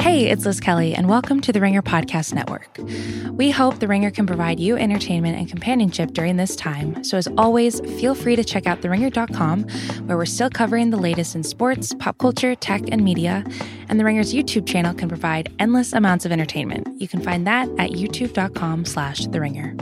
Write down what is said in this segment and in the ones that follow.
Hey, it's Liz Kelly, and welcome to the Ringer Podcast Network. We hope the Ringer can provide you entertainment and companionship during this time. So, as always, feel free to check out theringer.com, where we're still covering the latest in sports, pop culture, tech, and media. And the Ringer's YouTube channel can provide endless amounts of entertainment. You can find that at youtube.com slash the ringer.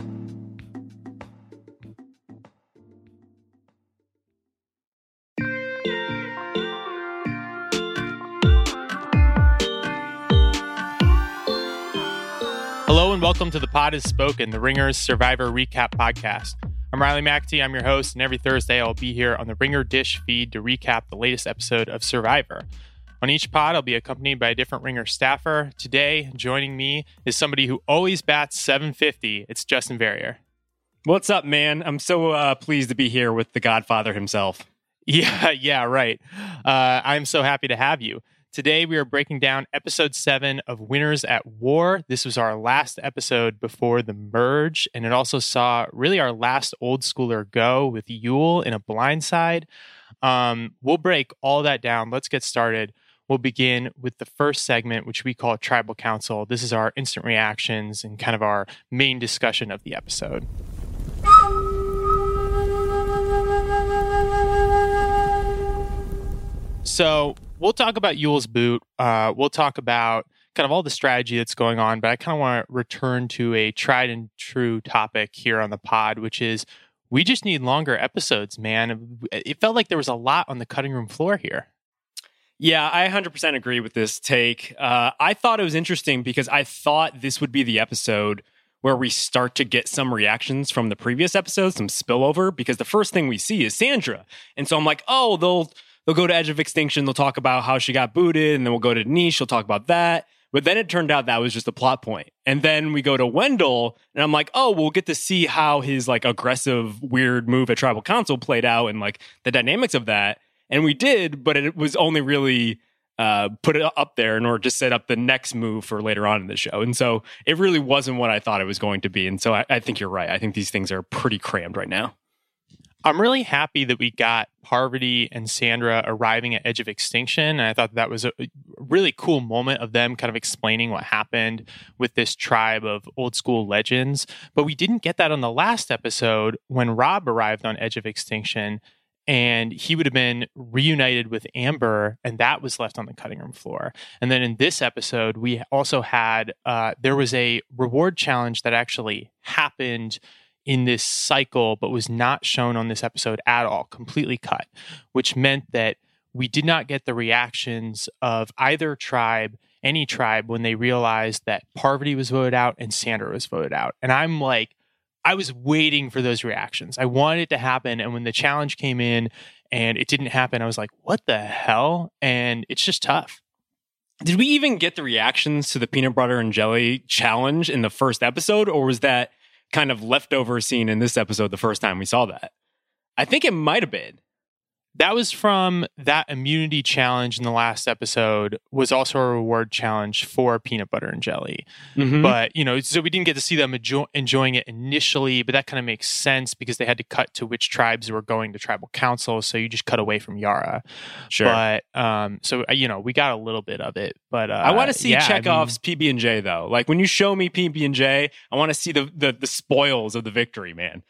And welcome to The Pod Has Spoken, the Ringer's Survivor Recap Podcast. I'm Riley McAtee, I'm your host, and every Thursday I'll be here on the Ringer Dish feed to recap the latest episode of Survivor. On each pod, I'll be accompanied by a different Ringer staffer. Today, joining me is somebody who always bats 750. It's Justin Verrier. What's up, man? I'm so uh, pleased to be here with the Godfather himself. Yeah, yeah, right. Uh, I'm so happy to have you. Today, we are breaking down episode seven of Winners at War. This was our last episode before the merge, and it also saw really our last old schooler go with Yul in a blindside. Um, we'll break all that down. Let's get started. We'll begin with the first segment, which we call Tribal Council. This is our instant reactions and kind of our main discussion of the episode. So we'll talk about Yul's boot. Uh, we'll talk about kind of all the strategy that's going on, but I kind of want to return to a tried and true topic here on the pod, which is we just need longer episodes, man. It felt like there was a lot on the cutting room floor here. Yeah, I 100% agree with this take. Uh, I thought it was interesting because I thought this would be the episode where we start to get some reactions from the previous episodes, some spillover, because the first thing we see is Sandra. And so I'm like, oh, they'll they'll go to Edge of Extinction, they'll talk about how she got booted, and then we'll go to Niche, she'll talk about that. But then it turned out that was just a plot point. And then we go to Wendell, and I'm like, oh, we'll get to see how his like aggressive, weird move at Tribal Council played out and like the dynamics of that. And we did, but it was only really uh, put it up there in order to set up the next move for later on in the show. And so it really wasn't what I thought it was going to be. And so I, I think you're right. I think these things are pretty crammed right now. I'm really happy that we got Parvati and Sandra arriving at Edge of Extinction. And I thought that was a really cool moment of them kind of explaining what happened with this tribe of old school legends. But we didn't get that on the last episode when Rob arrived on Edge of Extinction and he would have been reunited with Amber, and that was left on the cutting room floor. And then in this episode, we also had uh, there was a reward challenge that actually happened in this cycle, but was not shown on this episode at all, completely cut, which meant that we did not get the reactions of either tribe, any tribe, when they realized that Parvati was voted out and Sandra was voted out. And I'm like, I was waiting for those reactions. I wanted it to happen. And when the challenge came in and it didn't happen, I was like, what the hell? And it's just tough. Did we even get the reactions to the peanut butter and jelly challenge in the first episode, or was that kind of leftover scene in this episode the first time we saw that. I think it might have been. That was from that immunity challenge in the last episode was also a reward challenge for peanut butter and jelly. Mm-hmm. But, you know, so we didn't get to see them enjoy- enjoying it initially, but that kind of makes sense because they had to cut to which tribes were going to tribal council. So you just cut away from Yara. Sure. But, um, so, uh, you know, we got a little bit of it. But uh, I want to see yeah, Chekhov's I mean, PB and J though. Like when you show me PB and J, I want to see the, the the spoils of the victory, man.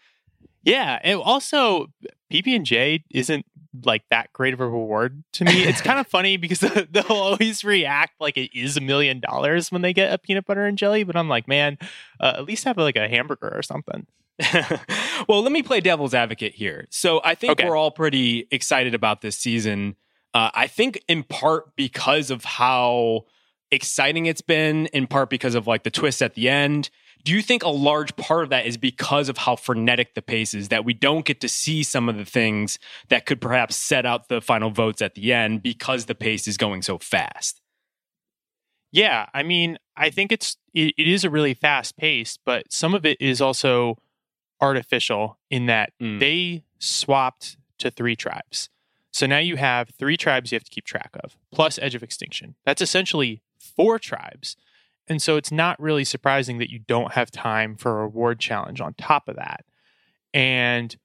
Yeah, and also PB and J isn't like that great of a reward to me. It's kind of funny because they'll always react like it is a million dollars when they get a peanut butter and jelly, but I'm like, man, uh, at least have like a hamburger or something. well, let me play devil's advocate here. So I think okay. we're all pretty excited about this season. Uh, I think in part because of how exciting it's been, in part because of like the twist at the end do you think a large part of that is because of how frenetic the pace is that we don't get to see some of the things that could perhaps set out the final votes at the end because the pace is going so fast? Yeah, I mean, I think it's it, it is a really fast pace, but some of it is also artificial in that mm. they swapped to three tribes. So now you have three tribes you have to keep track of, plus Edge of Extinction. That's essentially four tribes and so it's not really surprising that you don't have time for a reward challenge on top of that. And,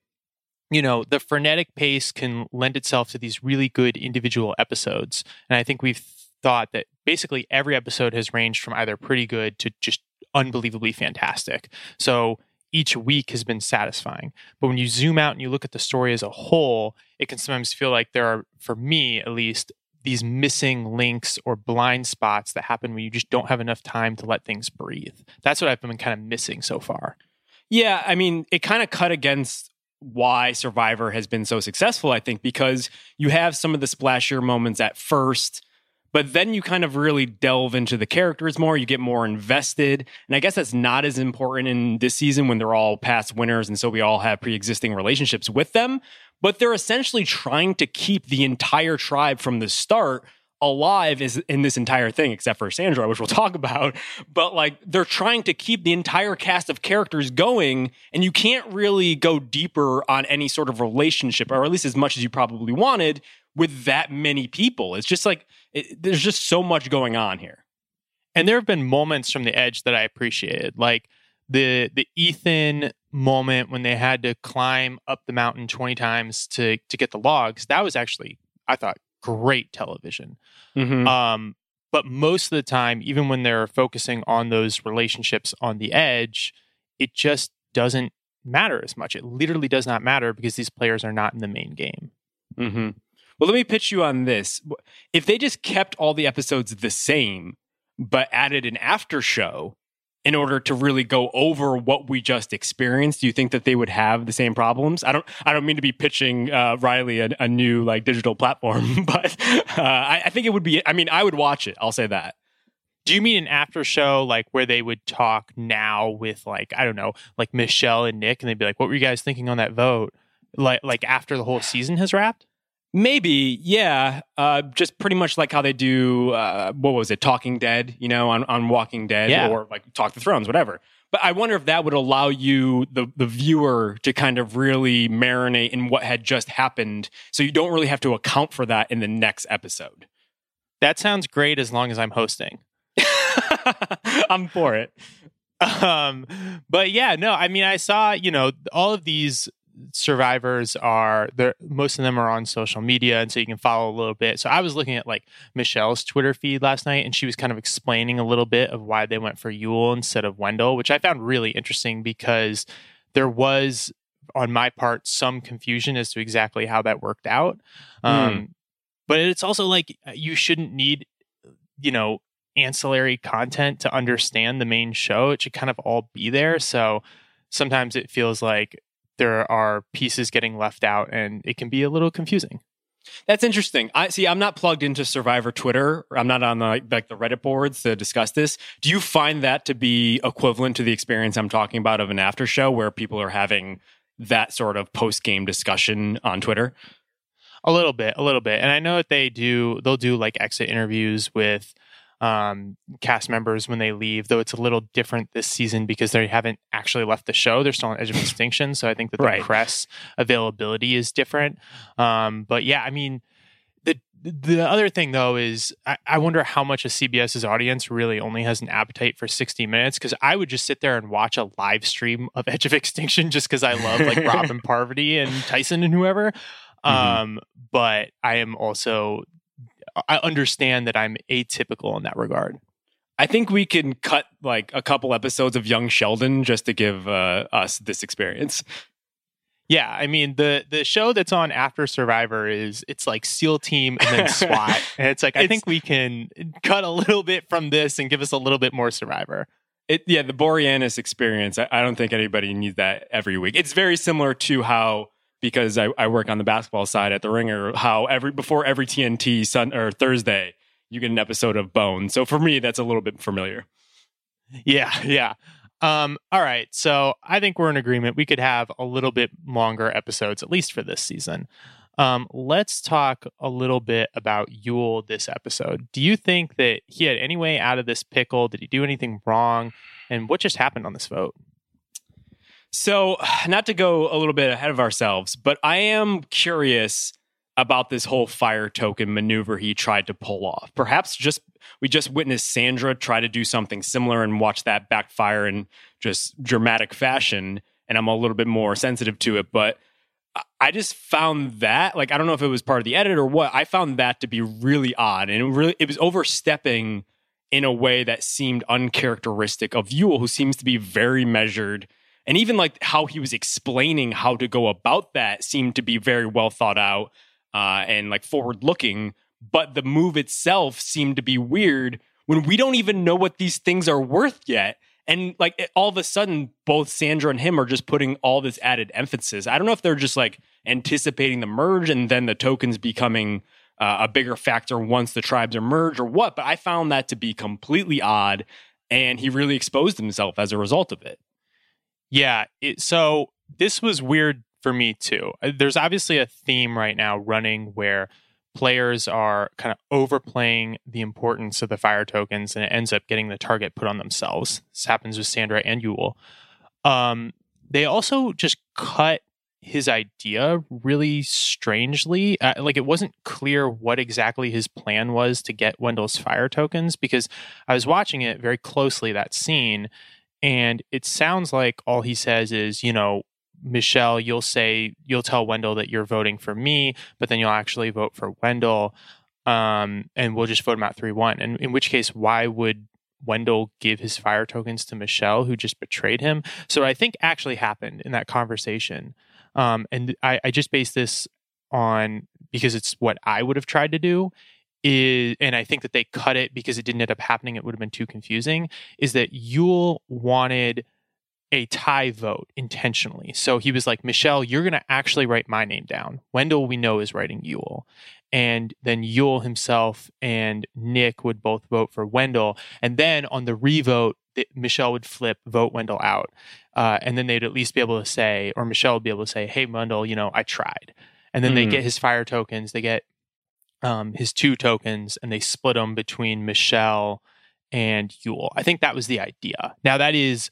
you know, the frenetic pace can lend itself to these really good individual episodes. And I think we've thought that basically every episode has ranged from either pretty good to just unbelievably fantastic. So each week has been satisfying. But when you zoom out and you look at the story as a whole, it can sometimes feel like there are, for me at least, these missing links or blind spots that happen when you just don't have enough time to let things breathe. That's what I've been kind of missing so far. Yeah, I mean, it kind of cut against why Survivor has been so successful, I think, because you have some of the splashier moments at first but then you kind of really delve into the characters more, you get more invested. And I guess that's not as important in this season when they're all past winners and so we all have pre-existing relationships with them, but they're essentially trying to keep the entire tribe from the start alive is in this entire thing except for Sandra which we'll talk about. But like they're trying to keep the entire cast of characters going and you can't really go deeper on any sort of relationship or at least as much as you probably wanted with that many people. It's just like it, there's just so much going on here. And there have been moments from the edge that I appreciated, like the the Ethan moment when they had to climb up the mountain 20 times to to get the logs. That was actually, I thought, great television. Mm-hmm. Um, but most of the time, even when they're focusing on those relationships on the edge, it just doesn't matter as much. It literally does not matter because these players are not in the main game. Mm-hmm. Well, let me pitch you on this. If they just kept all the episodes the same, but added an after show in order to really go over what we just experienced, do you think that they would have the same problems? I don't. I don't mean to be pitching uh, Riley a, a, new like digital platform, but uh, I, I think it would be. I mean, I would watch it. I'll say that. Do you mean an after show like where they would talk now with like I don't know, like Michelle and Nick, and they'd be like, "What were you guys thinking on that vote?" Like like after the whole season has wrapped? Maybe, yeah. Uh, just pretty much like how they do, uh, what was it, Talking Dead, you know, on, on Walking Dead yeah. or like Talk the Thrones, whatever. But I wonder if that would allow you, the, the viewer, to kind of really marinate in what had just happened. So you don't really have to account for that in the next episode. That sounds great as long as I'm hosting. I'm for it. Um, but yeah, no, I mean, I saw, you know, all of these survivors are there most of them are on social media and so you can follow a little bit. So i was looking at like michelle's twitter feed last night and she was kind of explaining a little bit of why they went for yul instead of wendell which i found really interesting because there was on my part some confusion as to exactly how that worked out. Mm. um, but it's also like you shouldn't need you know ancillary content to understand the main show. It should kind of all be there. So sometimes it feels like there are pieces getting left out and it can be a little confusing. That's interesting. I see. I'm not plugged into Survivor Twitter. I'm not on the like the Reddit boards to discuss this. Do you find that to be equivalent to the experience I'm talking about of an after show where people are having that sort of post game discussion on Twitter? A little bit, a little bit. And I know that they do. They'll do like exit interviews with um, cast members when they leave, though it's a little different this season because they haven't actually left the show. They're still on Edge of Extinction. So I think that the right. press availability is different. Um, but yeah, I mean, the the other thing though is I, I, wonder how much of CBS's audience really only has an appetite for 60 minutes because I would just sit there and watch a live stream of Edge of Extinction just because I love like Rob and Parvati and Tyson and whoever. Mm-hmm. Um, but I am also I understand that I'm atypical in that regard. I think we can cut like a couple episodes of Young Sheldon just to give uh, us this experience. Yeah, I mean the the show that's on after Survivor is it's like SEAL Team and then SWAT, and it's like I think we can cut a little bit from this and give us a little bit more Survivor. It, yeah, the Boreanaz experience. I, I don't think anybody needs that every week. It's very similar to how because I, I work on the basketball side at the Ringer. How every before every TNT Sun or Thursday, you get an episode of Bone. So for me, that's a little bit familiar. Yeah, yeah. Um, all right. So I think we're in agreement. We could have a little bit longer episodes, at least for this season. Um, let's talk a little bit about Yul this episode. Do you think that he had any way out of this pickle? Did he do anything wrong? And what just happened on this vote? So, not to go a little bit ahead of ourselves, but I am curious about this whole fire token maneuver he tried to pull off. Perhaps just we just witnessed Sandra try to do something similar and watch that backfire in just dramatic fashion, and I'm a little bit more sensitive to it. But I just found that like I don't know if it was part of the edit or what. I found that to be really odd, and it really it was overstepping in a way that seemed uncharacteristic of Yul, who seems to be very measured. And even like how he was explaining how to go about that seemed to be very well thought out uh, and like forward looking. But the move itself seemed to be weird when we don't even know what these things are worth yet. And like it, all of a sudden, both Sandra and him are just putting all this added emphasis. I don't know if they're just like anticipating the merge and then the tokens becoming uh, a bigger factor once the tribes are merged or what, but I found that to be completely odd. And he really exposed himself as a result of it. Yeah. It, so this was weird for me too. Uh, there's obviously a theme right now running where players are kind of overplaying the importance of the fire tokens and it ends up getting the target put on themselves. This happens with Sandra and Yul. Um, they also just cut his idea really strangely. Uh, like it wasn't clear what exactly his plan was to get Wendell's fire tokens because I was watching it very closely that scene and it sounds like all he says is, you know, Michelle, you'll say you'll tell Wendell that you're voting for me, but then you'll actually vote for Wendell. Um, and we'll just vote him out three one. And in which case, why would Wendell give his fire tokens to Michelle, who just betrayed him? So I think actually happened in that conversation um, and I, I just base this on because it's what I would have tried to do. Is, and I think that they cut it because it didn't end up happening. It would have been too confusing. Is that Yul wanted a tie vote intentionally. So he was like, Michelle, you're going to actually write my name down. Wendell, we know, is writing Yul. And then Yul himself and Nick would both vote for Wendell. And then on the revote, Michelle would flip, vote Wendell out. Uh, and then they'd at least be able to say, or Michelle would be able to say, hey, Wendell, you know, I tried. And then mm. they get his fire tokens, they get um, his two tokens, and they split them between Michelle and Yul. I think that was the idea. Now, that is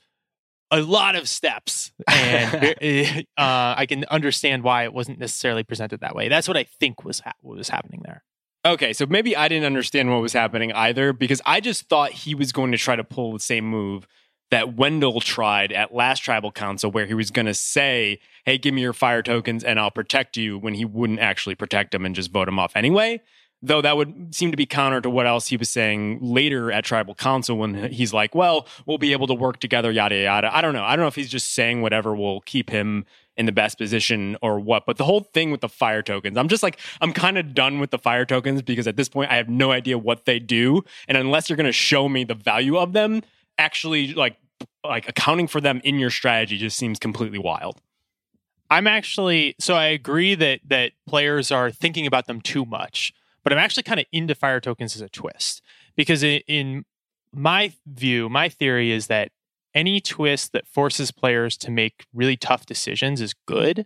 a lot of steps, and uh, I can understand why it wasn't necessarily presented that way. That's what I think was ha- what was happening there. Okay, so maybe I didn't understand what was happening either because I just thought he was going to try to pull the same move that Wendell tried at last tribal council, where he was going to say, Hey, give me your fire tokens and I'll protect you when he wouldn't actually protect them and just vote him off anyway. Though that would seem to be counter to what else he was saying later at tribal council when he's like, Well, we'll be able to work together, yada, yada. I don't know. I don't know if he's just saying whatever will keep him in the best position or what. But the whole thing with the fire tokens, I'm just like, I'm kind of done with the fire tokens because at this point, I have no idea what they do. And unless you're going to show me the value of them, actually like like accounting for them in your strategy just seems completely wild. I'm actually so I agree that that players are thinking about them too much, but I'm actually kind of into fire tokens as a twist because in, my view, my theory is that any twist that forces players to make really tough decisions is good.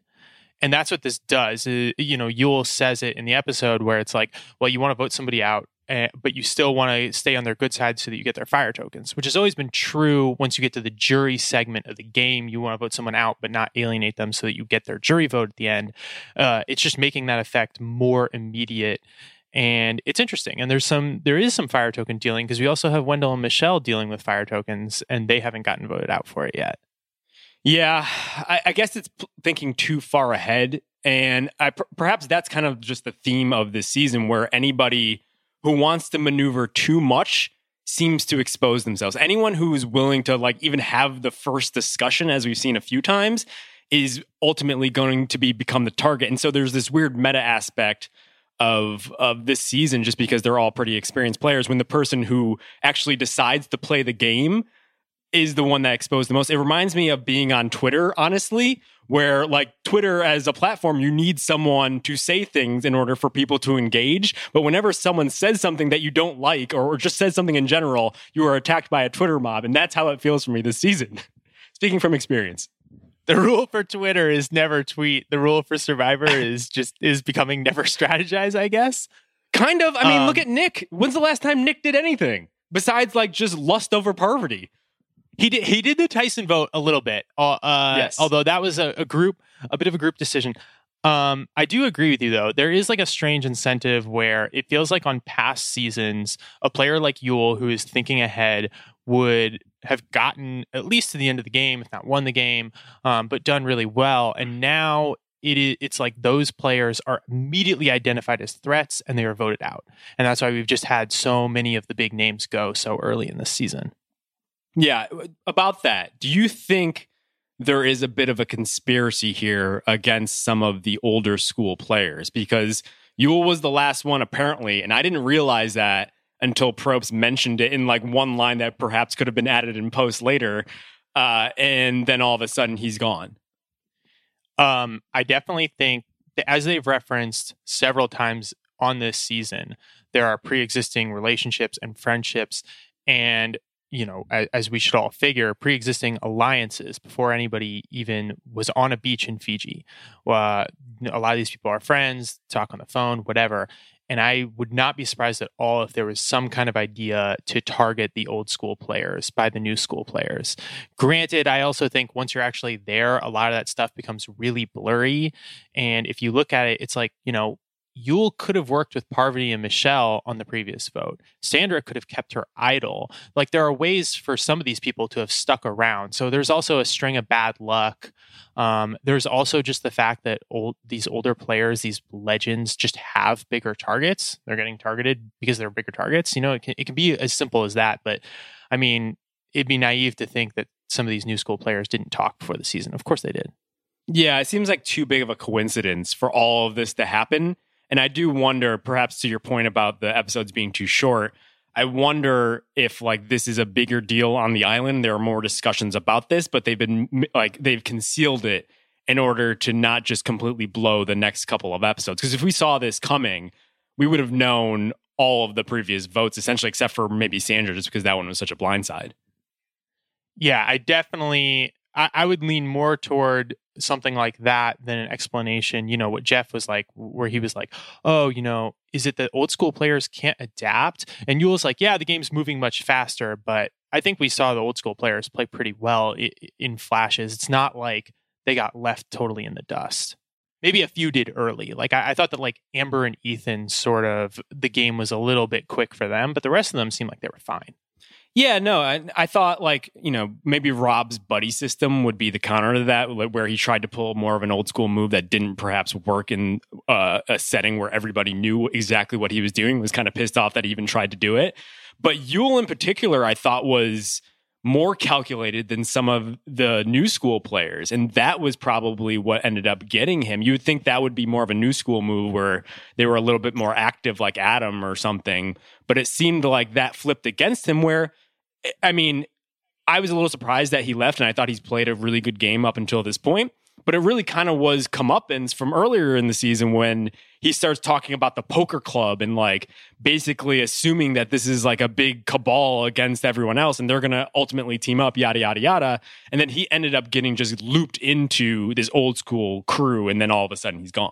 And that's what this does. Uh, you know, Yul says it in the episode where it's like, well, you want to vote somebody out, uh, but you still want to stay on their good side so that you get their fire tokens, which has always been true once you get to the jury segment of the game. You want to vote someone out, but not alienate them so that you get their jury vote at the end. Uh, it's just making that effect more immediate and it's interesting and there's some there is some fire token dealing because we also have wendell and michelle dealing with fire tokens and they haven't gotten voted out for it yet yeah i, I guess it's thinking too far ahead and I, perhaps that's kind of just the theme of this season where anybody who wants to maneuver too much seems to expose themselves. Anyone who's willing to like even have the first discussion as we've seen a few times is ultimately going to be become the target. And so there's this weird meta aspect of of this season just because they're all pretty experienced players when the person who actually decides to play the game is the one that exposed the most. It reminds me of being on Twitter, honestly, where like Twitter as a platform, you need someone to say things in order for people to engage. But whenever someone says something that you don't like or just says something in general, you are attacked by a Twitter mob. And that's how it feels for me this season. Speaking from experience the rule for Twitter is never tweet. The rule for Survivor is just is becoming never strategize. I guess. Kind of. I mean, um, look at Nick. When's the last time Nick did anything besides like just lust over Parvati? He did. He did the Tyson vote a little bit. Uh, yes. Although that was a, a group, a bit of a group decision. Um, I do agree with you though. There is like a strange incentive where it feels like on past seasons, a player like Yul who is thinking ahead would have gotten at least to the end of the game, if not won the game, um, but done really well. And now it is it's like those players are immediately identified as threats and they are voted out. And that's why we've just had so many of the big names go so early in this season. Yeah, about that. Do you think there is a bit of a conspiracy here against some of the older school players because Yul was the last one apparently, and I didn't realize that until Probst mentioned it in like one line that perhaps could have been added in post later. Uh, and then all of a sudden he's gone. Um, I definitely think that as they've referenced several times on this season, there are pre-existing relationships and friendships, and you know, as, as, we should all figure, pre-existing alliances before anybody even was on a beach in Fiji. Uh, a lot of these people are friends, talk on the phone, whatever. And I would not be surprised at all if there was some kind of idea to target the old school players by the new school players. Granted, I also think once you're actually there, a lot of that stuff becomes really blurry. And if you look at it, it's like, you know, Yul could have worked with Parvati and Michelle on the previous vote. Sandra could have kept her idol. Like there are ways for some of these people to have stuck around. So there's also a string of bad luck. Um, there's also just the fact that old these older players, these legends, just have bigger targets. They're getting targeted because they're bigger targets. You know, it can it can be as simple as that. But I mean, it'd be naive to think that some of these new school players didn't talk before the season. Of course they did. Yeah, it seems like too big of a coincidence for all of this to happen and I do wonder, perhaps to your point about the episodes being too short, I wonder if like this is a bigger deal on the island. There are more discussions about this, but they've been like they've concealed it in order to not just completely blow the next couple of episodes. Because if we saw this coming, we would have known all of the previous votes essentially, except for maybe Sandra, just because that one was such a blindside. Yeah, I definitely I, I would lean more toward something like that than an explanation. You know, what Jeff was like, where he was like, oh, you know, is it that old school players can't adapt? And Yul's like, yeah, the game's moving much faster, but I think we saw the old school players play pretty well in flashes. It's not like they got left totally in the dust. Maybe a few did early. Like I, I thought that like Amber and Ethan sort of the game was a little bit quick for them, but the rest of them seemed like they were fine. Yeah, no, I, I thought like, you know, maybe Rob's buddy system would be the counter to that, where he tried to pull more of an old school move that didn't perhaps work in uh, a setting where everybody knew exactly what he was doing, was kind of pissed off that he even tried to do it. But Yul in particular, I thought was more calculated than some of the new school players. And that was probably what ended up getting him. You would think that would be more of a new school move where they were a little bit more active, like Adam or something. But it seemed like that flipped against him, where I mean, I was a little surprised that he left, and I thought he's played a really good game up until this point. But it really kind of was comeuppance from earlier in the season when he starts talking about the poker club and like basically assuming that this is like a big cabal against everyone else and they're going to ultimately team up, yada, yada, yada. And then he ended up getting just looped into this old school crew. And then all of a sudden he's gone.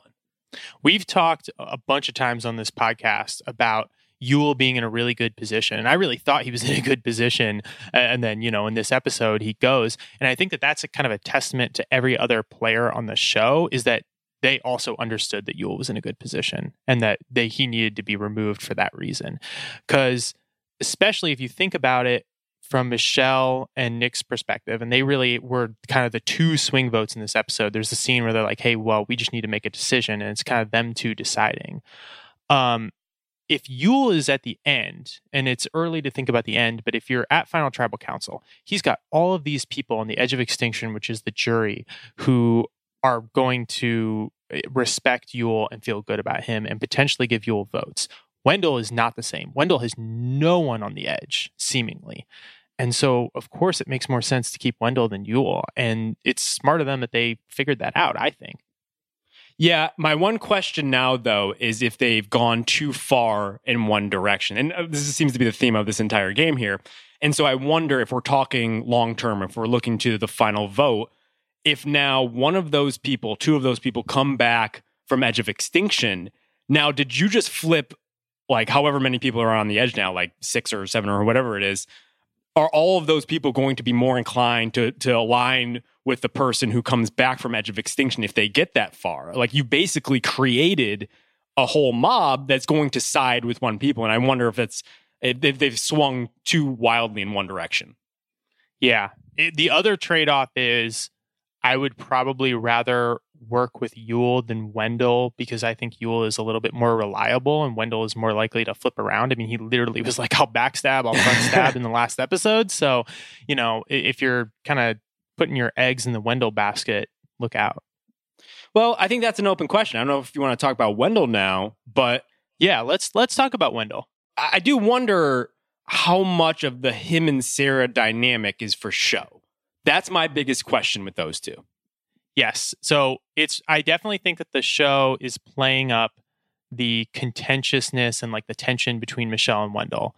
We've talked a bunch of times on this podcast about Yul being in a really good position. And I really thought he was in a good position. And then, you know, in this episode, he goes. And I think that that's a kind of a testament to every other player on the show is that they also understood that Yul was in a good position and that they, he needed to be removed for that reason. Because, especially if you think about it from Michelle and Nick's perspective, and they really were kind of the two swing votes in this episode. There's a scene where they're like, hey, well, we just need to make a decision. And it's kind of them two deciding. Um, if Yul is at the end, and it's early to think about the end, but if you're at Final Tribal Council, he's got all of these people on the edge of extinction, which is the jury, who are going to eh, respect Yul and feel good about him and potentially give Yul votes. Wendell is not the same. Wendell has no one on the edge, seemingly. And so, of course, it makes more sense to keep Wendell than Yul. And it's smart of them that they figured that out, I think. Yeah, my one question now though is if they've gone too far in one direction. And uh, this seems to be the theme of this entire game here. And so I wonder if we're talking long term, if we're looking to the final vote, if now one of those people, two of those people come back from Edge of Extinction, now did you just flip like however many people are on the edge now, like six or seven or whatever it is? Are all of those people going to be more inclined to to align with the person who comes back from edge of extinction if they get that far. Like you basically created a whole mob that's going to side with one people, and I wonder if it's if they've swung too wildly in one direction. Yeah. It, the other trade off is I would probably rather work with Yul than Wendell because I think Yul is a little bit more reliable and Wendell is more likely to flip around. I mean, he literally was like, I'll backstab, I'll front stab in the last episode. So, you know, if you're kind of putting your eggs in the Wendell basket, look out. Well, I think that's an open question. I don't know if you want to talk about Wendell now, but yeah, let's let's talk about Wendell. I do wonder how much of the him and Sarah dynamic is for show. That's my biggest question with those two. Yes. So it's I definitely think that the show is playing up the contentiousness and like the tension between Michelle and Wendell.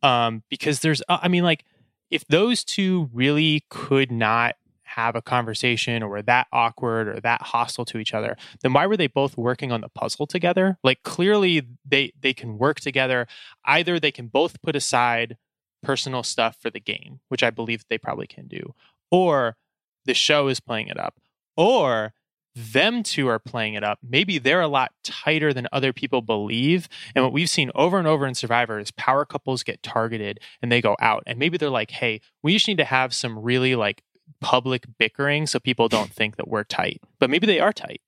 Um, because there's uh, I mean like if those two really could not have a conversation or were that awkward or that hostile to each other, then why were they both working on the puzzle together? Like clearly they they can work together. Either they can both put aside personal stuff for the game, which I believe they probably can do, or the show is playing it up, or them two are playing it up. Maybe they're a lot tighter than other people believe. And what we've seen over and over in Survivor is power couples get targeted and they go out. And maybe they're like, hey, we just need to have some really like public bickering so people don't think that we're tight. But maybe they are tight.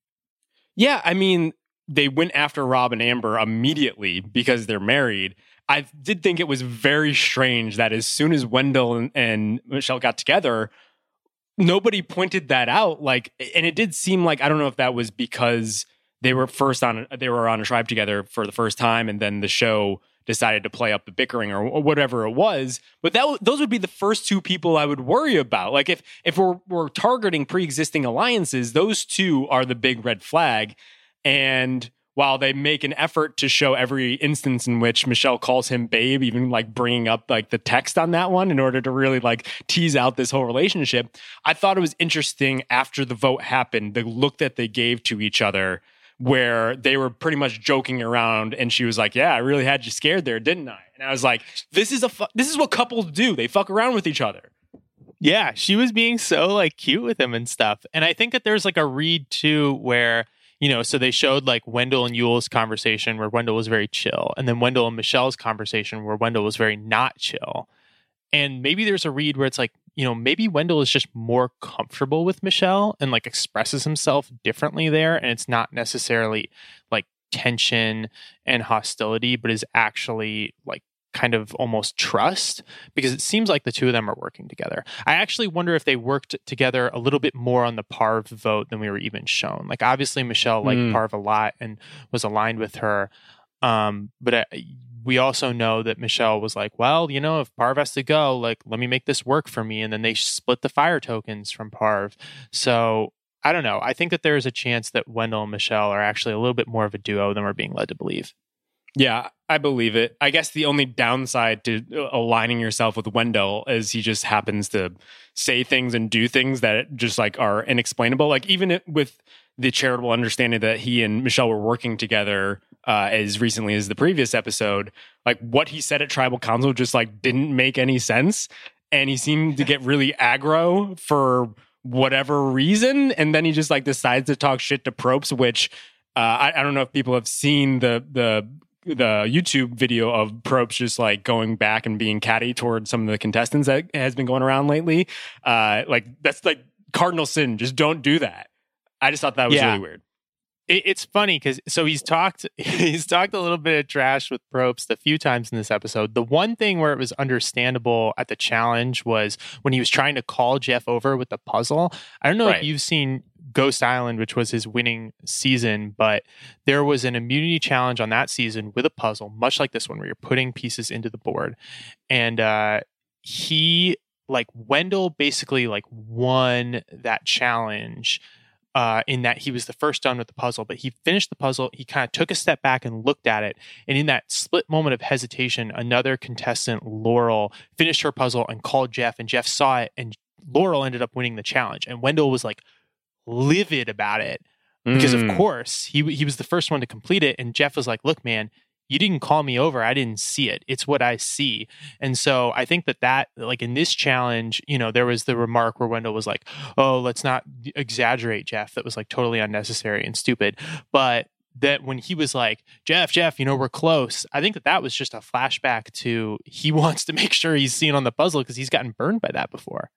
Yeah, I mean, they went after Rob and Amber immediately because they're married. I did think it was very strange that as soon as Wendell and, and Michelle got together, nobody pointed that out. Like, and it did seem like I don't know if that was because they were first on they were on a tribe together for the first time, and then the show decided to play up the bickering or, or whatever it was. But that those would be the first two people I would worry about. Like if if we're we're targeting pre existing alliances, those two are the big red flag, and while they make an effort to show every instance in which Michelle calls him babe, even like bringing up like the text on that one in order to really like tease out this whole relationship, I thought it was interesting after the vote happened, the look that they gave to each other, where they were pretty much joking around, and she was like, "Yeah, I really had you scared there, didn't I?" And I was like, "This is a fu- this is what couples do. They fuck around with each other." Yeah, she was being so like cute with him and stuff, and I think that there's like a read too where you know, so they showed like Wendell and Yul's conversation where Wendell was very chill, and then Wendell and Michelle's conversation where Wendell was very not chill. And maybe there's a read where it's like, you know, maybe Wendell is just more comfortable with Michelle and like expresses himself differently there. And it's not necessarily like tension and hostility, but is actually like kind of almost trust because it seems like the two of them are working together. I actually wonder if they worked together a little bit more on the Parv vote than we were even shown. Like obviously Michelle liked mm. Parv a lot and was aligned with her. Um, but uh, we also know that Michelle was like, well, you know, if Parv has to go, like, let me make this work for me. And then they split the fire tokens from Parv. So I don't know. I think that there is a chance that Wendell and Michelle are actually a little bit more of a duo than we're being led to believe. Yeah, I believe it. I guess the only downside to uh, aligning yourself with Wendell is he just happens to say things and do things that just like are inexplainable. Like even with the charitable understanding that he and Michelle were working together uh, as recently as the previous episode, like what he said at tribal council just like didn't make any sense, and he seemed to get really aggro for whatever reason, and then he just like decides to talk shit to Probst, which. Uh, I, I don't know if people have seen the the the YouTube video of Probst just like going back and being catty toward some of the contestants that has been going around lately. Uh, like that's like cardinal sin. Just don't do that. I just thought that was yeah. really weird. It, it's funny because so he's talked he's talked a little bit of trash with Probst a few times in this episode. The one thing where it was understandable at the challenge was when he was trying to call Jeff over with the puzzle. I don't know right. if you've seen Ghost Island, which was his winning season, but there was an immunity challenge on that season with a puzzle, much like this one, where you're putting pieces into the board. And uh, he, like, Wendell basically like won that challenge. Uh, in that he was the first done with the puzzle, but he finished the puzzle. He kind of took a step back and looked at it. And in that split moment of hesitation, another contestant, Laurel, finished her puzzle and called Jeff, and Jeff saw it. And Laurel ended up winning the challenge. And Wendell was like, livid about it because mm. of course he he was the first one to complete it and Jeff was like, "Look, man, you didn't call me over. I didn't see it. It's what I see." And so I think that that like in this challenge, you know, there was the remark where Wendell was like, "Oh, let's not exaggerate, Jeff." That was like totally unnecessary and stupid. But that when he was like, Jeff, Jeff, you know, we're close. I think that that was just a flashback to he wants to make sure he's seen on the puzzle because he's gotten burned by that before.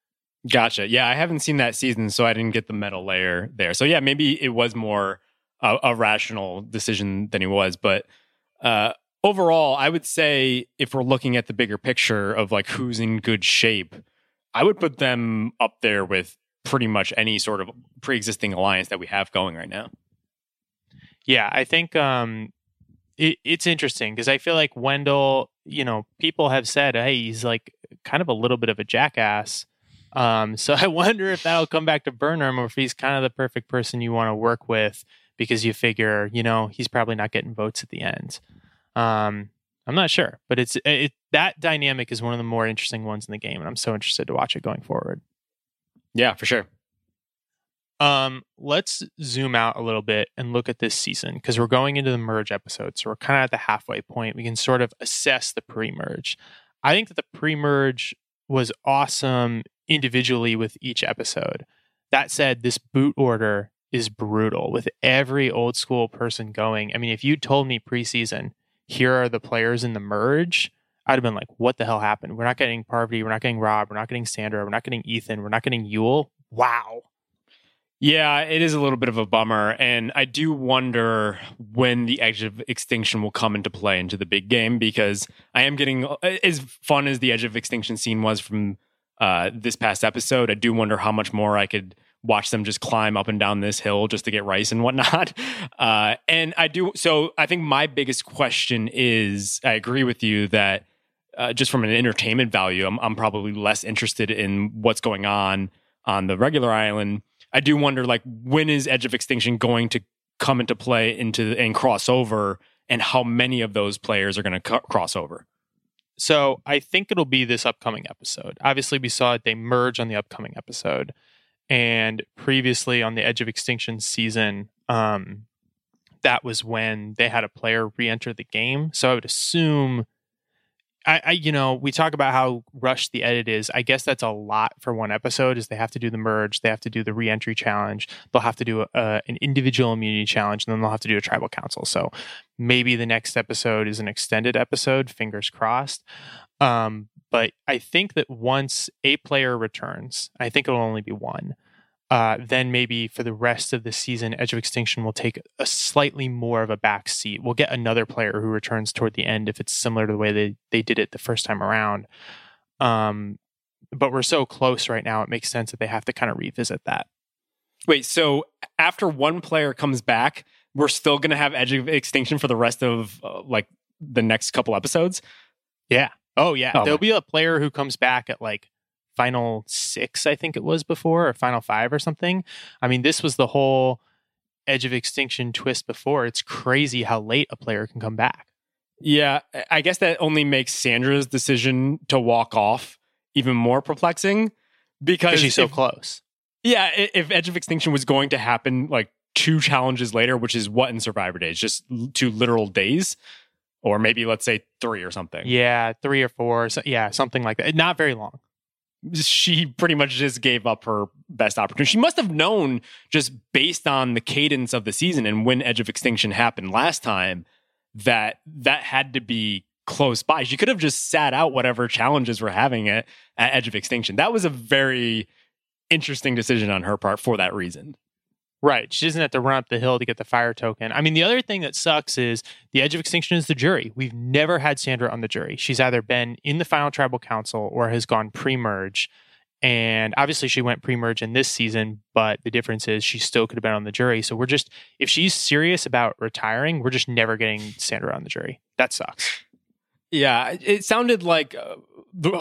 Gotcha. Yeah, I haven't seen that season, so I didn't get the metal layer there. So yeah, maybe it was more a, a rational decision than he was. But uh, overall, I would say if we're looking at the bigger picture of like who's in good shape, I would put them up there with pretty much any sort of pre-existing alliance that we have going right now. Yeah, I think um, it, it's interesting because I feel like Wendell, you know, people have said, hey, he's like kind of a little bit of a jackass. Um, so I wonder if that'll come back to burn him or if he's kind of the perfect person you want to work with because you figure, you know, he's probably not getting votes at the end. Um, I'm not sure, but it's it, that dynamic is one of the more interesting ones in the game, and I'm so interested to watch it going forward. Yeah, for sure. Um, let's zoom out a little bit and look at this season because we're going into the merge episode, so we're kind of at the halfway point. We can sort of assess the pre-merge. I think that the pre-merge was awesome individually with each episode. That said, this boot order is brutal with every old school person going. I mean, if you told me preseason, here are the players in the merge, I'd have been like, what the hell happened? We're not getting Parvati, we're not getting Rob, we're not getting Sandra, we're not getting Ethan, we're not getting Yul. Wow. Yeah, it is a little bit of a bummer. And I do wonder when the Edge of Extinction will come into play into the big game because I am getting as fun as the Edge of Extinction scene was from uh, this past episode. I do wonder how much more I could watch them just climb up and down this hill just to get rice and whatnot. Uh, and I do. So I think my biggest question is I agree with you that uh, just from an entertainment value, I'm, I'm probably less interested in what's going on on the regular island. I do wonder, like, when is Edge of Extinction going to come into play into and cross over, and how many of those players are going to cross over? So I think it'll be this upcoming episode. Obviously, we saw it; they merge on the upcoming episode and previously on the Edge of Extinction season, um, that was when they had a player re-enter the game. So I would assume, I, I, you know, we talk about how rushed the edit is. I guess that's a lot for one episode. Is they have to do the merge, they have to do the re-entry challenge, they'll have to do a, an individual immunity challenge, and then they'll have to do a tribal council. So maybe the next episode is an extended episode. Fingers crossed. Um, but I think that once a player returns, I think it'll only be one. Uh, then maybe for the rest of the season, Edge of Extinction will take a slightly more of a back seat. We'll get another player who returns toward the end if it's similar to the way they, they did it the first time around. Um, but we're so close right now, it makes sense that they have to kind of revisit that. Wait, so after one player comes back, we're still going to have Edge of Extinction for the rest of uh, like the next couple episodes? Yeah. Oh yeah, oh, there'll be a player who comes back at like final six, I think it was before, or final five or something. I mean, this was the whole Edge of Extinction twist before. It's crazy how late a player can come back. Yeah, I guess that only makes Sandra's decision to walk off even more perplexing because she's so close. Yeah, if Edge of Extinction was going to happen like two challenges later, which is what in Survivor Days, just two literal days, or maybe let's say three or something. Yeah, three or four. So, yeah, something like that. Not very long. She pretty much just gave up her best opportunity. She must have known just based on the cadence of the season and when Edge of Extinction happened last time that that had to be close by. She could have just sat out whatever challenges were having at, at Edge of Extinction. That was a very interesting decision on her part for that reason. Right. She doesn't have to run up the hill to get the fire token. I mean, the other thing that sucks is the Edge of Extinction is the jury. We've never had Sandra on the jury. She's either been in the final tribal council or has gone pre merge. And obviously, she went pre merge in this season, but the difference is she still could have been on the jury. So we're just, if she's serious about retiring, we're just never getting Sandra on the jury. That sucks. Yeah. It sounded like. Uh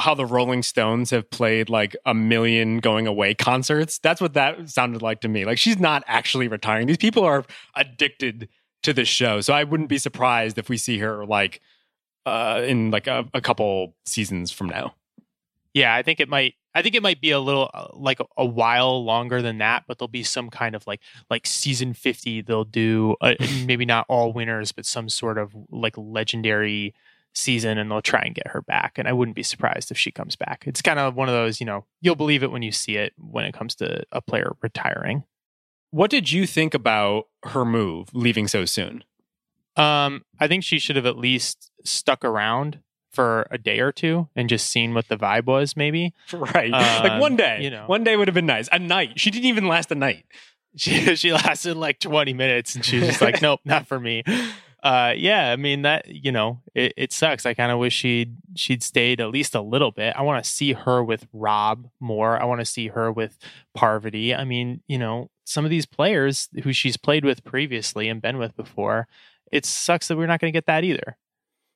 how the Rolling Stones have played like a million going away concerts. That's what that sounded like to me. Like she's not actually retiring. These people are addicted to this show. So I wouldn't be surprised if we see her like uh in like a, a couple seasons from now. Yeah, I think it might I think it might be a little uh, like a, while longer than that, but there'll be some kind of like like season 50 they'll do uh, maybe not all winners but some sort of like legendary season and they'll try and get her back. And I wouldn't be surprised if she comes back. It's kind of one of those, you know, you'll believe it when you see it when it comes to a player retiring. What did you think about her move leaving so soon? Um, I think she should have at least stuck around for a day or two and just seen what the vibe was, maybe. Right. Um, like one day. You know, one day would have been nice. A night. She didn't even last a night. She she lasted like 20 minutes and she was just like, nope, not for me. Uh, yeah, I mean that you know it, it sucks. I kind of wish she'd she'd stayed at least a little bit. I want to see her with Rob more. I want to see her with Parvati. I mean, you know, some of these players who she's played with previously and been with before. It sucks that we're not going to get that either.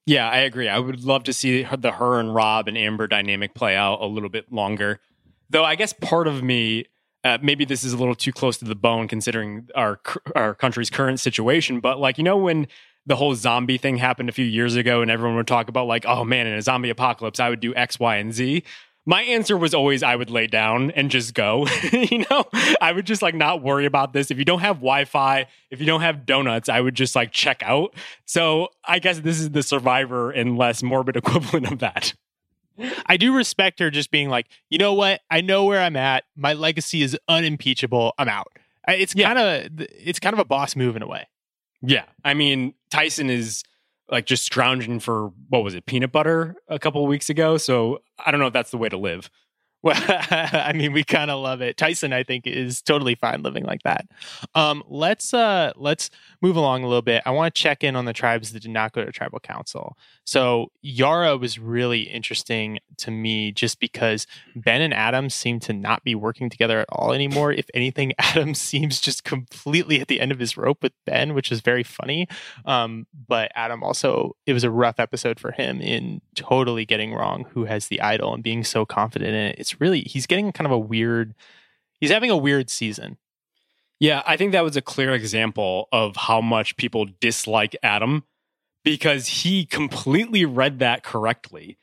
Yeah, I agree. I would love to see the her and Rob and Amber dynamic play out a little bit longer. Though I guess part of me uh, maybe this is a little too close to the bone considering our our country's current situation, but like you know when the whole zombie thing happened a few years ago and everyone would talk about like oh man in a zombie apocalypse i would do x y and z my answer was always i would lay down and just go you know i would just like not worry about this if you don't have wi-fi if you don't have donuts i would just like check out so i guess this is the survivor and less morbid equivalent of that I do respect her just being like, you know what? I know where I'm at. My legacy is unimpeachable. I'm out. It's yeah. kind of it's kind of a boss move in a way. Yeah. I mean, Tyson is like just scrounging for what was it, peanut butter a couple weeks ago. So I don't know if that's the way to live. Well, I mean, we kind of love it. Tyson, I think, is totally fine living like that. Um, let's uh, let's move along a little bit. I want to check in on the tribes that did not go to tribal council. So Yara was really interesting to me, just because Ben and Adam seem to not be working together at all anymore. If anything, Adam seems just completely at the end of his rope with Ben, which is very funny. Um, but Adam also, it was a rough episode for him in totally getting wrong who has the idol and being so confident in it really he's getting kind of a weird he's having a weird season. Yeah, I think that was a clear example of how much people dislike Adam because he completely read that correctly.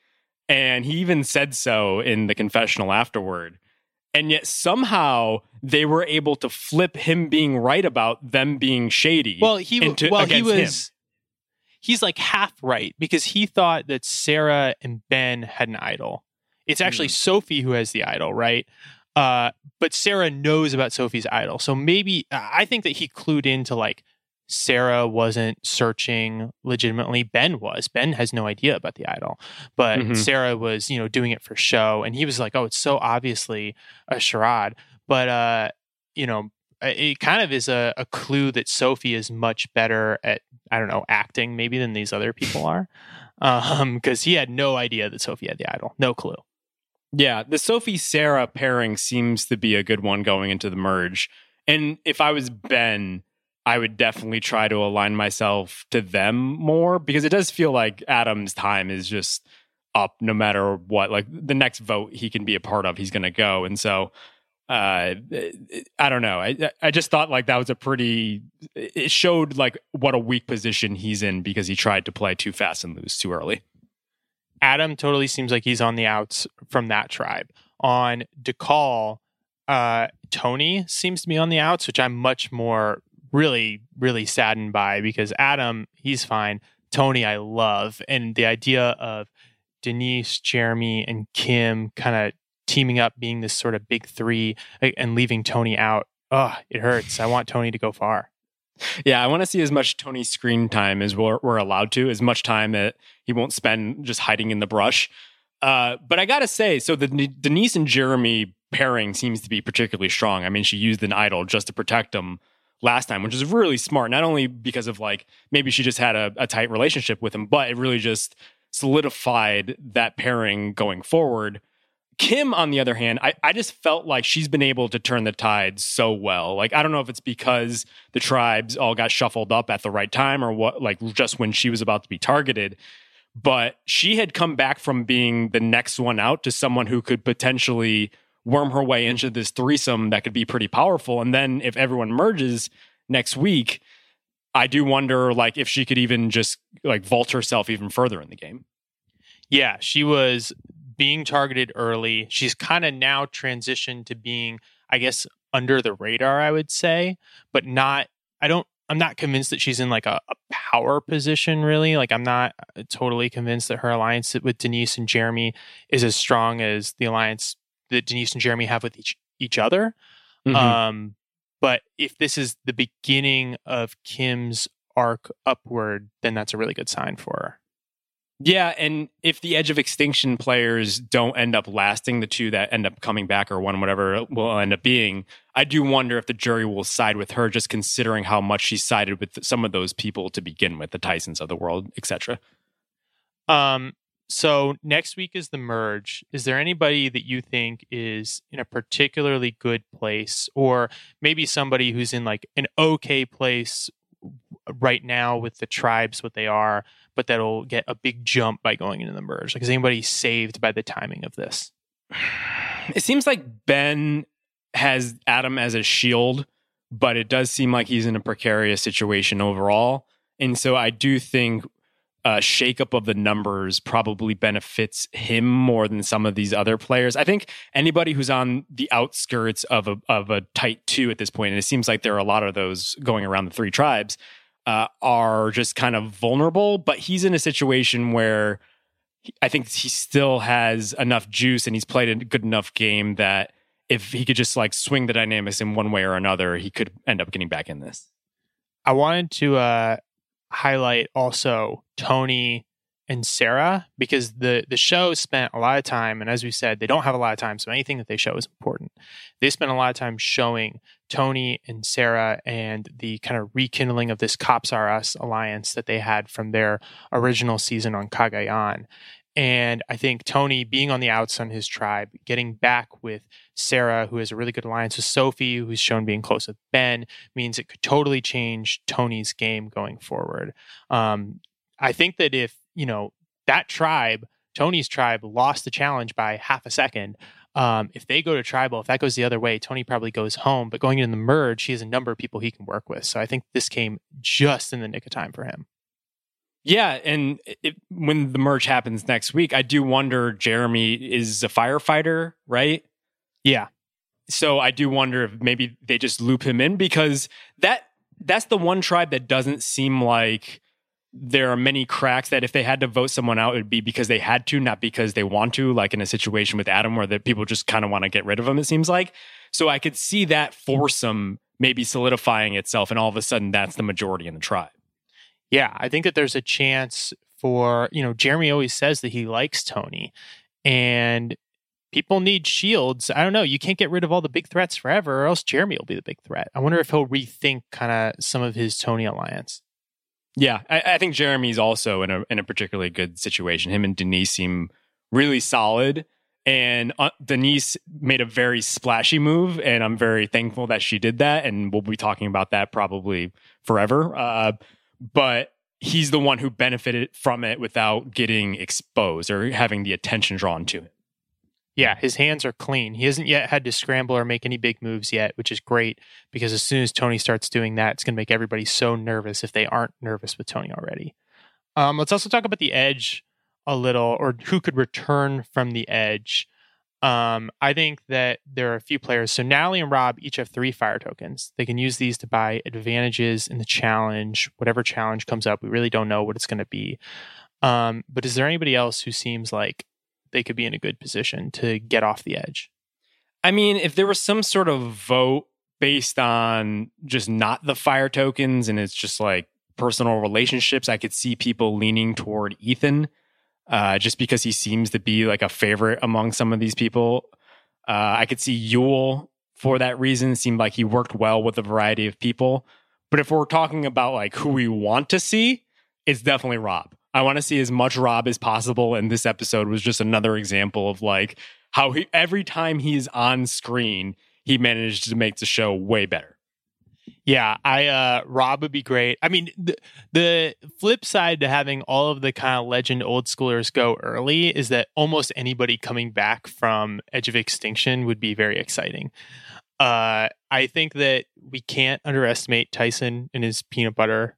And he even said so in the confessional afterward. And yet somehow they were able to flip him being right about them being shady. Well, he into, well he was him. he's like half right because he thought that Sarah and Ben had an idol. It's actually mm. Sophie who has the idol, right? Uh, but Sarah knows about Sophie's idol. So maybe I think that he clued into like Sarah wasn't searching legitimately. Ben was. Ben has no idea about the idol, but mm-hmm. Sarah was, you know, doing it for show. And he was like, oh, it's so obviously a charade. But, uh, you know, it kind of is a, a clue that Sophie is much better at, I don't know, acting maybe than these other people are. Um, because he had no idea that Sophie had the idol, no clue. Yeah, the Sophie Sarah pairing seems to be a good one going into the merge. And if I was Ben, I would definitely try to align myself to them more because it does feel like Adam's time is just up no matter what. Like the next vote he can be a part of, he's going to go. And so uh I don't know. I I just thought like that was a pretty it showed like what a weak position he's in because he tried to play too fast and lose too early. Adam totally seems like he's on the outs from that tribe. On Dakal, uh, Tony seems to be on the outs, which I'm much more really, really saddened by because Adam, he's fine. Tony, I love. And the idea of Denise, Jeremy, and Kim kind of teaming up, being this sort of big three and leaving Tony out, oh, it hurts. I want Tony to go far. Yeah, I want to see as much Tony screen time as we're, we're, allowed to, as much time that he won't spend just hiding in the brush. Uh, but I gotta say, so the Denise and Jeremy pairing seems to be particularly strong. I mean, she used an idol just to protect him last time, which is really smart. Not only because of like maybe she just had a, a tight relationship with him, but it really just solidified that pairing going forward. Kim, on the other hand, I, I just felt like she's been able to turn the tide so well. Like, I don't know if it's because the tribes all got shuffled up at the right time or what, like, just when she was about to be targeted. But she had come back from being the next one out to someone who could potentially worm her way into this threesome that could be pretty powerful. And then if everyone merges next week, I do wonder, like, if she could even just like vault herself even further in the game. Yeah, she was being targeted early. She's kind of now transitioned to being, I guess, under the radar, I would say, but not, I don't, I'm not convinced that she's in like a, a power position, really. Like, I'm not uh, totally convinced that her alliance with Denise and Jeremy is as strong as the alliance that Denise and Jeremy have with each, each other. Mm-hmm. Um, but if this is the beginning of Kim's arc upward, then that's a really good sign for her. Yeah, and if the Edge of Extinction players don't end up lasting, the two that end up coming back or one, whatever will end up being, I do wonder if the jury will side with her, just considering how much she sided with some of those people to begin with, the Tysons of the world, etc. Um, so next week is the merge. Is there anybody that you think is in a particularly good place, or maybe somebody who's in like an okay place right now with the tribes, what they are, but that'll get a big jump by going into the merge? Like, is anybody saved by the timing of this? It seems like Ben has Adam as a shield, but it does seem like he's in a precarious situation overall. And so I do think uh, shakeup of the numbers probably benefits him more than some of these other players. I think anybody who's on the outskirts of a of a tight two at this point, and it seems like there are a lot of those going around the three tribes, uh, are just kind of vulnerable. But he's in a situation where I think he still has enough juice, and he's played a good enough game that if he could just like swing the dynamics in one way or another, he could end up getting back in this. I wanted to uh, highlight also Tony and Sarah because the the show spent a lot of time, and as we said, they don't have a lot of time, so anything that they show is important. They spent a lot of time showing Tony and Sarah and the kind of rekindling of this Cops R Us alliance that they had from their original season on Cagayan. And I think Tony being on the outs on his tribe, getting back with Sarah, who has a really good alliance with Sophie, who's shown being close with Ben, means it could totally change Tony's game going forward. Um, I think that if, you know, that tribe, Tony's tribe, lost the challenge by half a second, um, if they go to tribal, if that goes the other way, Tony probably goes home. But going into the merge, he has a number of people he can work with. So I think this came just in the nick of time for him. Yeah, and it, when the merge happens next week, I do wonder. Jeremy is a firefighter, right? Yeah. So I do wonder if maybe they just loop him in because that that's the one tribe that doesn't seem like there are many cracks that if they had to vote someone out, it would be because they had to, not because they want to, like in a situation with Adam where the people just kind of want to get rid of him, it seems like. So I could see that foursome maybe solidifying itself, and all of a sudden that's the majority in the tribe yeah, I think that there's a chance for, you know, Jeremy always says that he likes Tony and people need shields. I don't know. You can't get rid of all the big threats forever or else Jeremy will be the big threat. I wonder if he'll rethink kind of some of his Tony alliance. Yeah, I, I, think Jeremy's also in a in a particularly good situation. Him and Denise seem really solid, and uh, Denise made a very splashy move, and I'm very thankful that she did that. And we'll be talking about that probably forever. Uh, but he's the one who benefited from it without getting exposed or having the attention drawn to it. Yeah, his hands are clean. He hasn't yet had to scramble or make any big moves yet, which is great because as soon as Tony starts doing that, it's going to make everybody so nervous if they aren't nervous with Tony already. Um, let's also talk about the edge a little, or who could return from the edge. Um, I think that there are a few players. So Natalie and Rob each have three fire tokens. They can use these to buy advantages in the challenge, whatever challenge comes up. We really don't know what it's going to be. Um, but is there anybody else who seems like they could be in a good position to get off the edge? I mean, if there was some sort of vote based on just not the fire tokens and it's just like personal relationships, I could see people leaning toward Ethan uh, just because he seems to be like a favorite among some of these people. Uh, I could see Yul for that reason. Seemed like he worked well with a variety of people. But if we're talking about like who we want to see, it's definitely Rob. I want to see as much Rob as possible. And this episode was just another example of like how he every time he's on screen, he managed to make the show way better. Yeah, I uh Rob would be great. I mean, the, the flip side to having all of the kind of legend old schoolers go early is that almost anybody coming back from Edge of Extinction would be very exciting. Uh I think that we can't underestimate Tyson and his peanut butter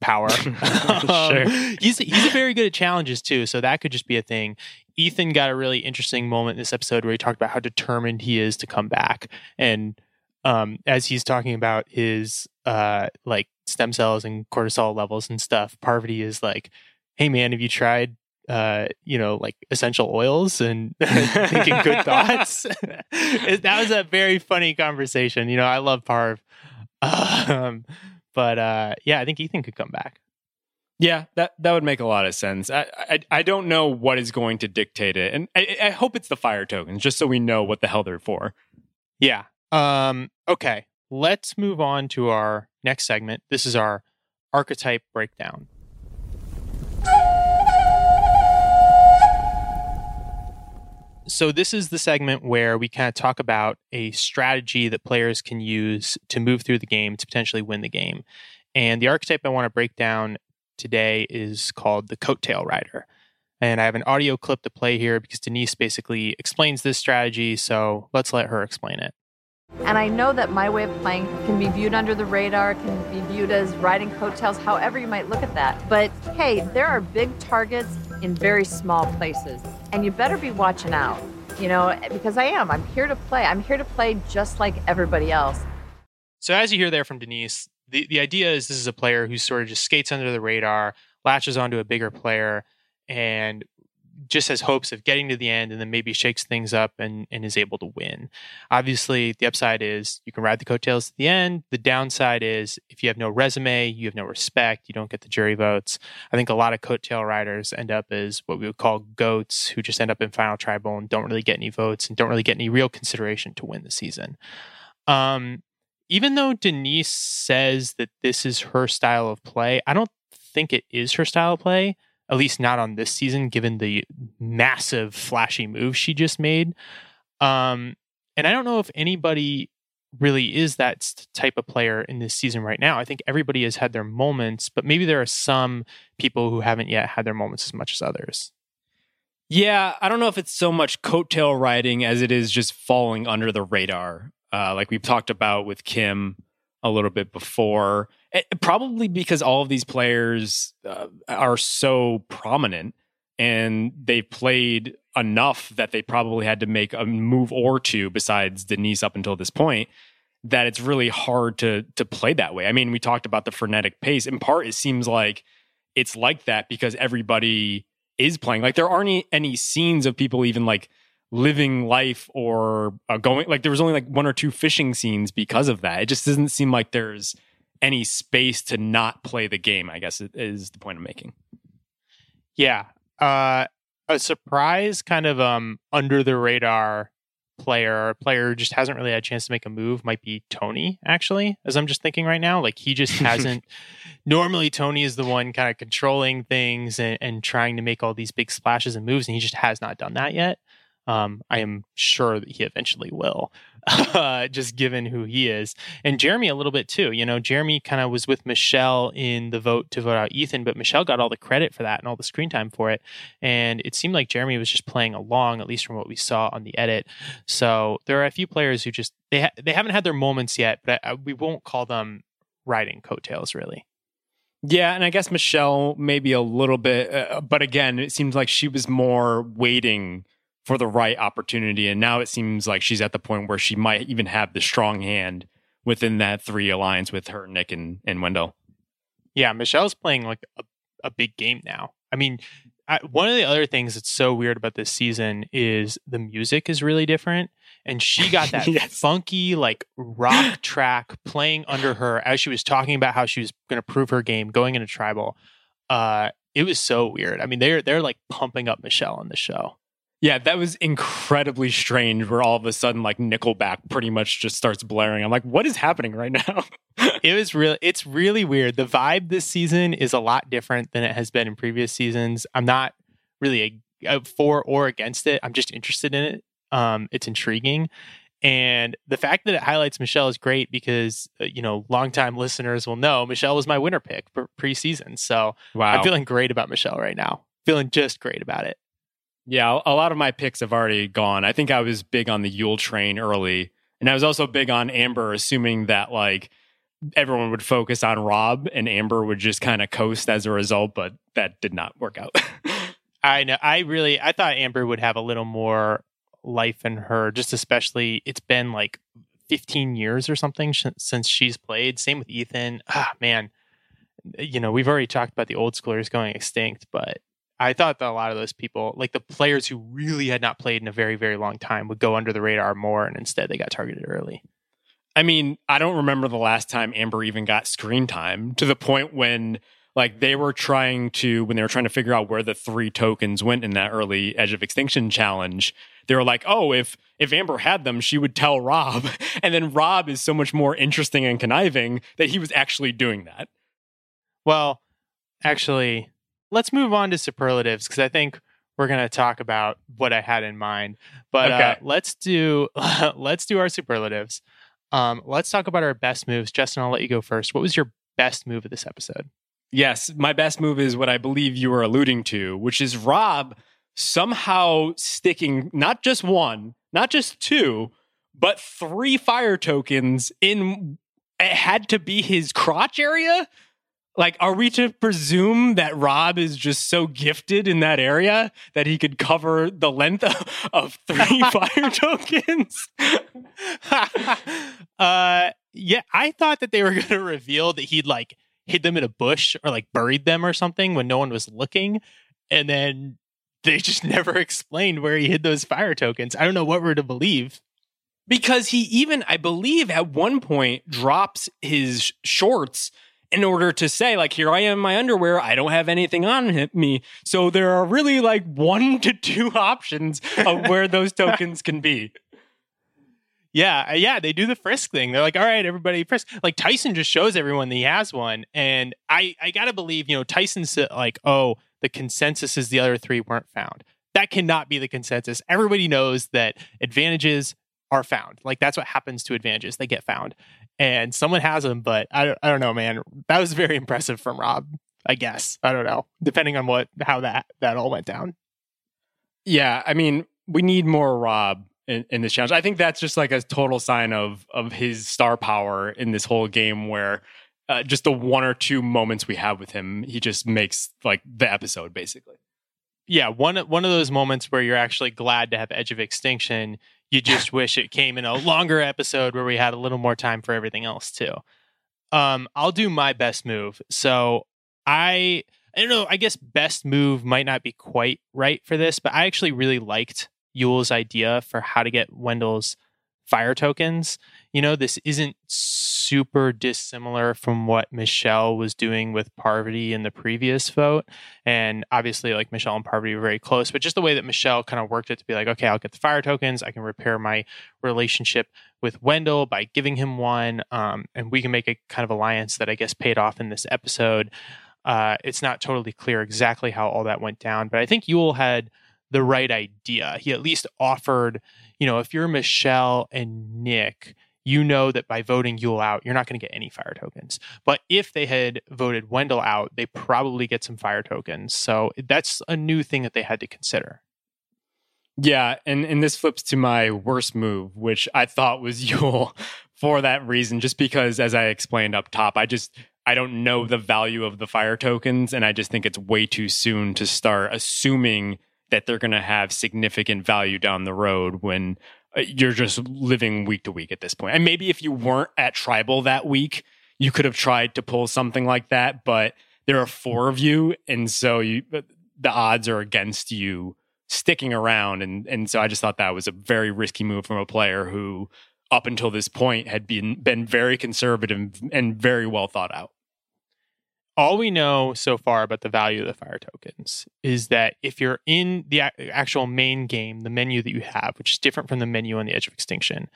power. um, he's he's very good at challenges too, so that could just be a thing. Ethan got a really interesting moment in this episode where he talked about how determined he is to come back and um, as he's talking about his uh, like stem cells and cortisol levels and stuff, Parvati is like, "Hey man, have you tried uh, you know, like essential oils and thinking good thoughts. that was a very funny conversation. You know, I love Parv. Um, but uh, yeah, I think Ethan could come back. Yeah, that that would make a lot of sense. I, I, I don't know what is going to dictate it, and I, I hope it's the fire tokens, just so we know what the hell they're for. Yeah. Um. Okay. Let's move on to our next segment. This is our archetype breakdown. So, this is the segment where we kind of talk about a strategy that players can use to move through the game to potentially win the game. And the archetype I want to break down today is called the Coattail Rider. And I have an audio clip to play here because Denise basically explains this strategy. So, let's let her explain it. And I know that my way of playing can be viewed under the radar, can be viewed as riding coattails, however you might look at that. But hey, there are big targets in very small places, and you better be watching out, you know, because I am. I'm here to play. I'm here to play just like everybody else. So, as you hear there from Denise, the, the idea is this is a player who sort of just skates under the radar, latches onto a bigger player, and just has hopes of getting to the end and then maybe shakes things up and, and is able to win. Obviously, the upside is you can ride the coattails to the end. The downside is if you have no resume, you have no respect, you don't get the jury votes. I think a lot of coattail riders end up as what we would call goats who just end up in final tribal and don't really get any votes and don't really get any real consideration to win the season. Um, even though Denise says that this is her style of play, I don't think it is her style of play at least not on this season, given the massive flashy move she just made. Um, and I don't know if anybody really is that type of player in this season right now. I think everybody has had their moments, but maybe there are some people who haven't yet had their moments as much as others. Yeah, I don't know if it's so much coattail riding as it is just falling under the radar. Uh, like we've talked about with Kim a little bit before. It, eh, probably because all of these players uh, are so prominent and they've played enough that they probably had to make a move or two besides Denise up until this point that it's really hard to to play that way. I mean, we talked about the frenetic pace. In part, it seems like it's like that because everybody is playing. Like there aren't any, any scenes of people even like living life or uh, going like there was only like one or two fishing scenes because of that. It just doesn't seem like there's any space to not play the game, I guess is the point I'm making. Yeah. Uh a surprise kind of um under the radar player a player just hasn't really had a chance to make a move might be Tony actually as I'm just thinking right now like he just hasn't normally Tony is the one kind of controlling things and, and trying to make all these big splashes and moves and he just has not done that yet um, I am sure that he eventually will, uh, just given who he is. And Jeremy a little bit too. You know, Jeremy kind of was with Michelle in the vote to vote out Ethan, but Michelle got all the credit for that and all the screen time for it. And it seemed like Jeremy was just playing along, at least from what we saw on the edit. So there are a few players who just they ha- they haven't had their moments yet, but I, we won't call them riding coattails really. Yeah, and I guess Michelle maybe a little bit, uh, but again, it seems like she was more waiting for the right opportunity. And now it seems like she's at the point where she might even have the strong hand within that three alliance with her, Nick, and, and Wendell. Yeah, Michelle's playing like a, a big game now. I mean, I, one of the other things that's so weird about this season is the music is really different. And she got that yes. funky, like rock track playing under her as she was talking about how she was going to prove her game going into tribal. Uh, it was so weird. I mean, they're they're like pumping up Michelle on the show. Yeah, that was incredibly strange where all of a sudden like Nickelback pretty much just starts blaring. I'm like, what is happening right now? it was real it's really weird. The vibe this season is a lot different than it has been in previous seasons. I'm not really a, a for or against it. I'm just interested in it. Um, it's intriguing. And the fact that it highlights Michelle is great because, uh, you know, longtime listeners will know Michelle was my winner pick for preseason. So wow. I'm feeling great about Michelle right now. Feeling just great about it. Yeah, a lot of my picks have already gone. I think I was big on the Yul train early, and I was also big on Amber, assuming that like everyone would focus on Rob and Amber would just kind of coast as a result, but that did not work out. I know. I really I thought Amber would have a little more life in her, just especially it's been like 15 years or something sh- since she's played. Same with Ethan. Ah, man. You know, we've already talked about the old schoolers going extinct, but I thought that a lot of those people, like the players who really had not played in a very, very long time, would go under the radar more, and instead they got targeted early. I mean, I don't remember the last time Amber even got screen time to the point when like they were trying to when they were trying to figure out where the three tokens went in that early Edge of Extinction challenge. They were like, "Oh, if if Amber had them, she would tell Rob." And then Rob is so much more interesting and conniving that he was actually doing that. Well, actually, let's move on to superlatives because I think we're going to talk about what I had in mind. But okay. uh, let's do let's do our superlatives. Um, let's talk about our best moves. Justin, I'll let you go first. What was your best move of this episode? Yes, my best move is what I believe you were alluding to, which is Rob somehow sticking not just one, not just two, but three fire tokens in it had to be his crotch area like, are we to presume that Rob is just so gifted in that area that he could cover the length of, of three fire tokens? uh, yeah, I thought that they were going to reveal that he'd like hid them in a bush or like buried them or something when no one was looking. And then they just never explained where he hid those fire tokens. I don't know what we're to believe. Because he even, I believe, at one point drops his shorts in order to say like here i am in my underwear i don't have anything on me. So there are really like one to two options of where those tokens can be. Yeah uh, yeah they do the frisk thing. They're like all right everybody frisk. Like tyson just shows everyone that he has one and i i gotta believe you know tyson's like oh the consensus is the other three weren't found. That cannot be the consensus. Everybody knows that advantages are found. Like that's what happens to advantages. They get found and someone has them, but I don't, I don't know, man. That was very impressive from Rob. I guess I don't know, depending on what how that that all went down. Yeah, I mean, we need more Rob in, in this challenge. I think that's just like a total sign of of his star power in this whole game, where uh, just the one or two moments we have with him, he just makes like the episode basically. Yeah, one one of those moments where you're actually glad to have Edge of Extinction you just wish it came in a longer episode where we had a little more time for everything else too. Um, I'll do my best move. So I I don't know, I guess best move might not be quite right for this, but I actually really liked Yul's idea for how to get Wendell's fire tokens. You know, this isn't super dissimilar from what Michelle was doing with Parvati in the previous vote. And obviously, like Michelle and Parvati were very close, but just the way that Michelle kind of worked it to be like, okay, I'll get the fire tokens. I can repair my relationship with Wendell by giving him one. Um, and we can make a kind of alliance that I guess paid off in this episode. Uh, it's not totally clear exactly how all that went down, but I think Yul had the right idea. He at least offered, you know, if you're Michelle and Nick, you know that by voting Yul out, you're not going to get any fire tokens. But if they had voted Wendell out, they probably get some fire tokens. So that's a new thing that they had to consider. Yeah, and and this flips to my worst move, which I thought was Yul for that reason, just because as I explained up top, I just I don't know the value of the fire tokens, and I just think it's way too soon to start assuming that they're going to have significant value down the road when uh, you're just living week to week at this point. And maybe if you weren't at tribal that week, you could have tried to pull something like that, but there are four of you, and so you uh, the odds are against you sticking around. And and so I just thought that was a very risky move from a player who, up until this point, had been been very conservative and very well thought out all we know so far about the value of the fire tokens is that if you're in the actual main game, the menu that you have, which is different from the menu on the Edge of Extinction,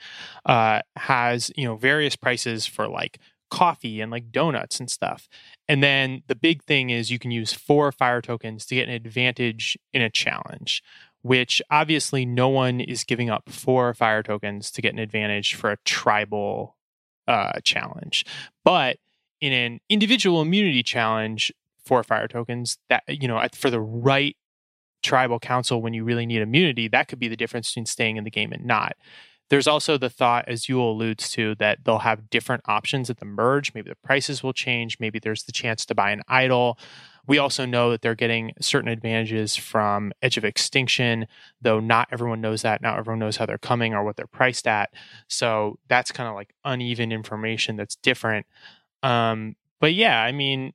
uh, has you know various prices for like coffee and like donuts and stuff. And then the big thing is you can use four fire tokens to get an advantage in a challenge, which obviously no one is giving up four fire tokens to get an advantage for a tribal uh, challenge. But in an individual immunity challenge for fire tokens that you know for the right tribal council when you really need immunity that could be the difference between staying in the game and not. There's also the thought as you alludes to that they'll have different options at the merge. Maybe the prices will change. Maybe there's the chance to buy an idol. We also know that they're getting certain advantages from edge of extinction though not everyone knows that. Not everyone knows how they're coming or what they're priced at. So that's kind of like uneven information that's different um, but yeah, I mean,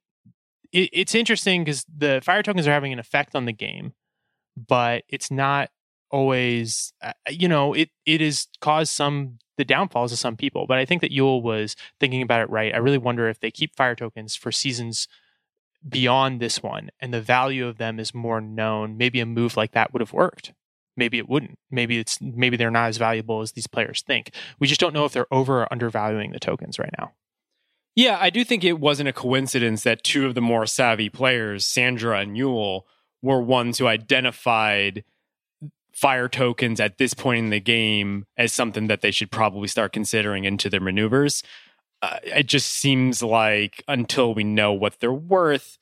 it, it's interesting because the fire tokens are having an effect on the game, but it's not always, uh, you know, it it has caused some the downfalls of some people. But I think that Yul was thinking about it right. I really wonder if they keep fire tokens for seasons beyond this one and the value of them is more known, maybe a move like that would have worked. Maybe it wouldn't. Maybe it's maybe they're not as valuable as these players think. We just don't know if they're over or undervaluing the tokens right now. Yeah, I do think it wasn't a coincidence that two of the more savvy players, Sandra and Yul, were ones who identified fire tokens at this point in the game as something that they should probably start considering into their maneuvers. Uh, it just seems like until we know what they're worth,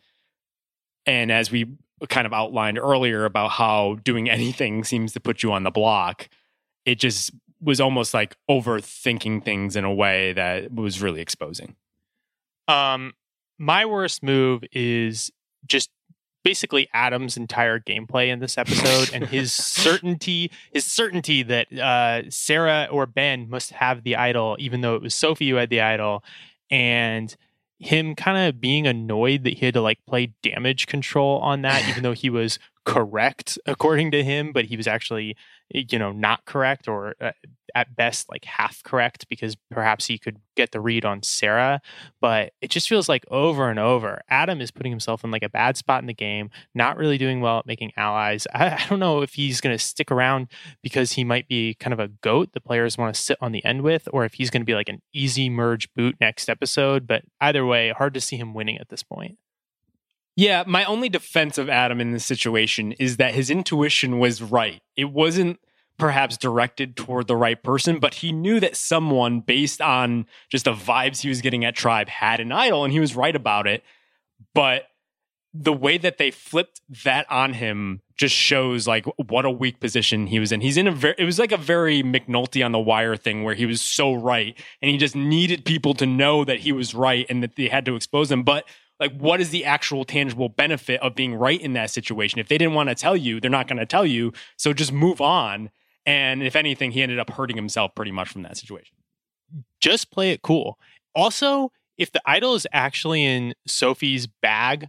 and as we kind of outlined earlier about how doing anything seems to put you on the block, it just was almost like overthinking things in a way that was really exposing. Um, my worst move is just basically Adam's entire gameplay in this episode and his certainty, his certainty that uh, Sarah or Ben must have the idol, even though it was Sophie who had the idol, and him kind of being annoyed that he had to like play damage control on that, even though he was correct according to him, but he was actually you know not correct or uh, at best like half correct because perhaps he could get the read on Sarah. But it just feels like over and over Adam is putting himself in like a bad spot in the game not really doing well at making allies. I, I don't know if he's going to stick around because he might be kind of a goat the players want to sit on the end with or if he's going to be like an easy merge boot next episode but either way hard to see him winning at this point yeah, my only defense of Adam in this situation is that his intuition was right. It wasn't perhaps directed toward the right person, but he knew that someone, based on just the vibes he was getting at Tribe, had an idol, and he was right about it. But the way that they flipped that on him just shows like what a weak position he was in. He's in a very, it was like a very McNulty on the wire thing where he was so right and he just needed people to know that he was right and that they had to expose him. But like what is the actual tangible benefit of being right in that situation if they didn't want to tell you they're not going to tell you so just move on and if anything he ended up hurting himself pretty much from that situation just play it cool also if the idol is actually in sophie's bag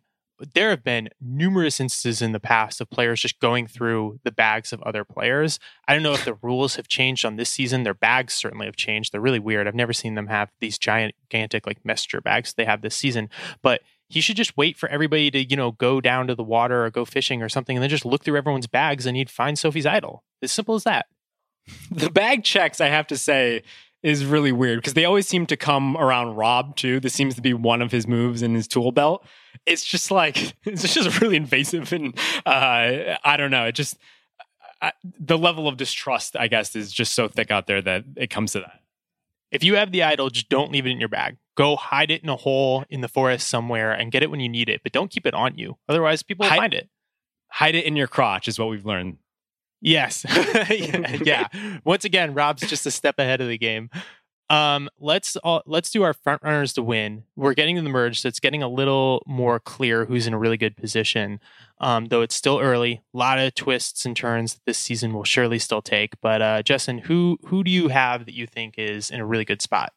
there have been numerous instances in the past of players just going through the bags of other players. I don't know if the rules have changed on this season. Their bags certainly have changed. They're really weird. I've never seen them have these gigantic like messenger bags they have this season. But he should just wait for everybody to, you know, go down to the water or go fishing or something and then just look through everyone's bags and he'd find Sophie's idol. As simple as that. The bag checks, I have to say, is really weird because they always seem to come around Rob too. This seems to be one of his moves in his tool belt. It's just like it's just really invasive and uh, I don't know. It just I, the level of distrust, I guess, is just so thick out there that it comes to that. If you have the idol, just don't leave it in your bag. Go hide it in a hole in the forest somewhere and get it when you need it, but don't keep it on you. Otherwise, people will hide, find it. Hide it in your crotch is what we've learned. Yes. yeah. Once again, Rob's just a step ahead of the game. Um, let's all, let's do our front runners to win. We're getting to the merge, so it's getting a little more clear who's in a really good position. Um, though it's still early, a lot of twists and turns that this season will surely still take. But uh, Justin, who who do you have that you think is in a really good spot?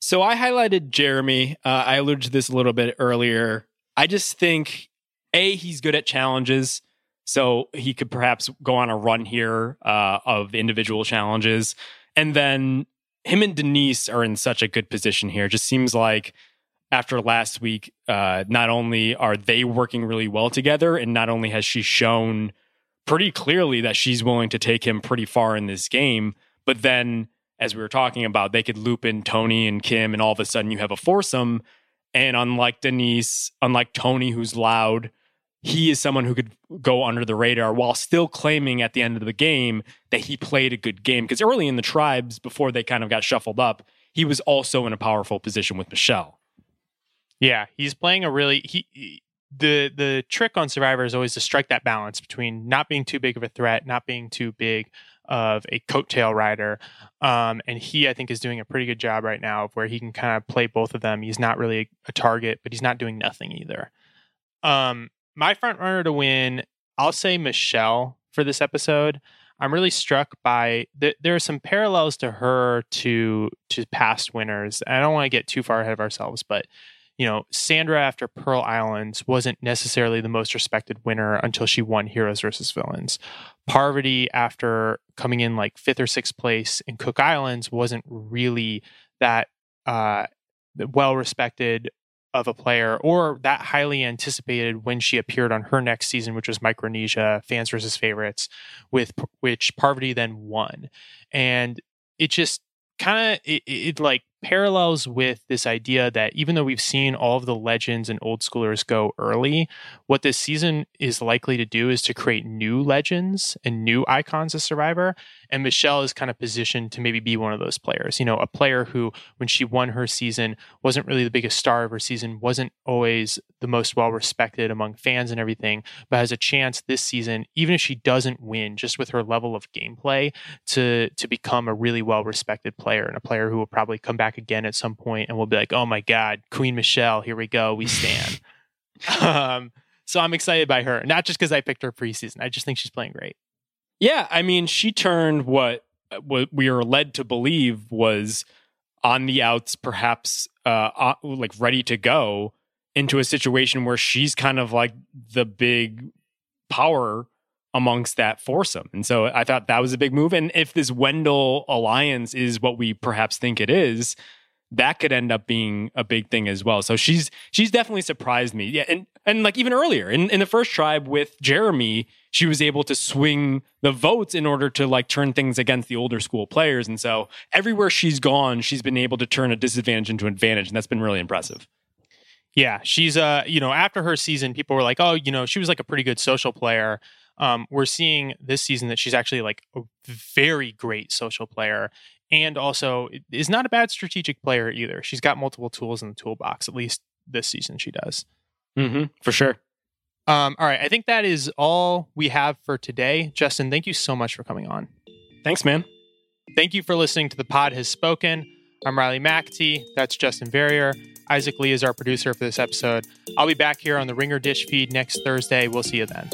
So I highlighted Jeremy. Uh, I alluded to this a little bit earlier. I just think a he's good at challenges, so he could perhaps go on a run here uh, of individual challenges, and then him and Denise are in such a good position here. It just seems like after last week, uh, not only are they working really well together, and not only has she shown pretty clearly that she's willing to take him pretty far in this game, but then as we were talking about, they could loop in Tony and Kim, and all of a sudden you have a foursome. And unlike Denise, unlike Tony, who's loud, he is someone who could go under the radar while still claiming at the end of the game that he played a good game. Because early in the tribes, before they kind of got shuffled up, he was also in a powerful position with Michelle. Yeah, he's playing a really he the the trick on Survivor is always to strike that balance between not being too big of a threat, not being too big of a coattail rider. Um, and he, I think, is doing a pretty good job right now of where he can kind of play both of them. He's not really a target, but he's not doing nothing either. Um, my front runner to win, I'll say Michelle for this episode. I'm really struck by th- there are some parallels to her to to past winners. I don't want to get too far ahead of ourselves, but you know, Sandra after Pearl Islands wasn't necessarily the most respected winner until she won Heroes versus Villains. Parvati after coming in like fifth or sixth place in Cook Islands wasn't really that uh, well respected of a player or that highly anticipated when she appeared on her next season, which was Micronesia Fans versus Favorites, with which Parvati then won. And it just kind of it, it, like parallels with this idea that even though we've seen all of the legends and old schoolers go early, what this season is likely to do is to create new legends and new icons of Survivor. And Michelle is kind of positioned to maybe be one of those players. You know, a player who, when she won her season, wasn't really the biggest star of her season, wasn't always the most well respected among fans and everything, but has a chance this season, even if she doesn't win, just with her level of gameplay, to to become a really well respected player and a player who will probably come back again at some point and we'll be like, oh my God, Queen Michelle, here we go, we stand. um, so I'm excited by her, not just because I picked her preseason. I just think she's playing great. Yeah, I mean, she turned what what we are led to believe was on the outs, perhaps uh, uh, like ready to go into a situation where she's kind of like the big power amongst that foursome. And so I thought that was a big move. And if this Wendell alliance is what we perhaps think it is, that could end up being a big thing as well. So she's she's definitely surprised me. Yeah, and and like even earlier in, in the first tribe with Jeremy, she was able to swing the votes in order to like turn things against the older school players. And so everywhere she's gone, she's been able to turn a disadvantage into an advantage, and that's been really impressive. Yeah, she's uh, you know, after her season, people were like, oh, you know, she was like a pretty good social player. Um, we're seeing this season that she's actually like a very great social player and also is not a bad strategic player either. She's got multiple tools in the toolbox. At least this season, she does. Mm-hmm, for sure. Um, all right, I think that is all we have for today. Justin, thank you so much for coming on. Thanks, man. Thank you for listening to the Pod Has Spoken. I'm Riley McAtee. That's Justin Verrier. Isaac Lee is our producer for this episode. I'll be back here on the Ringer Dish feed next Thursday. We'll see you then.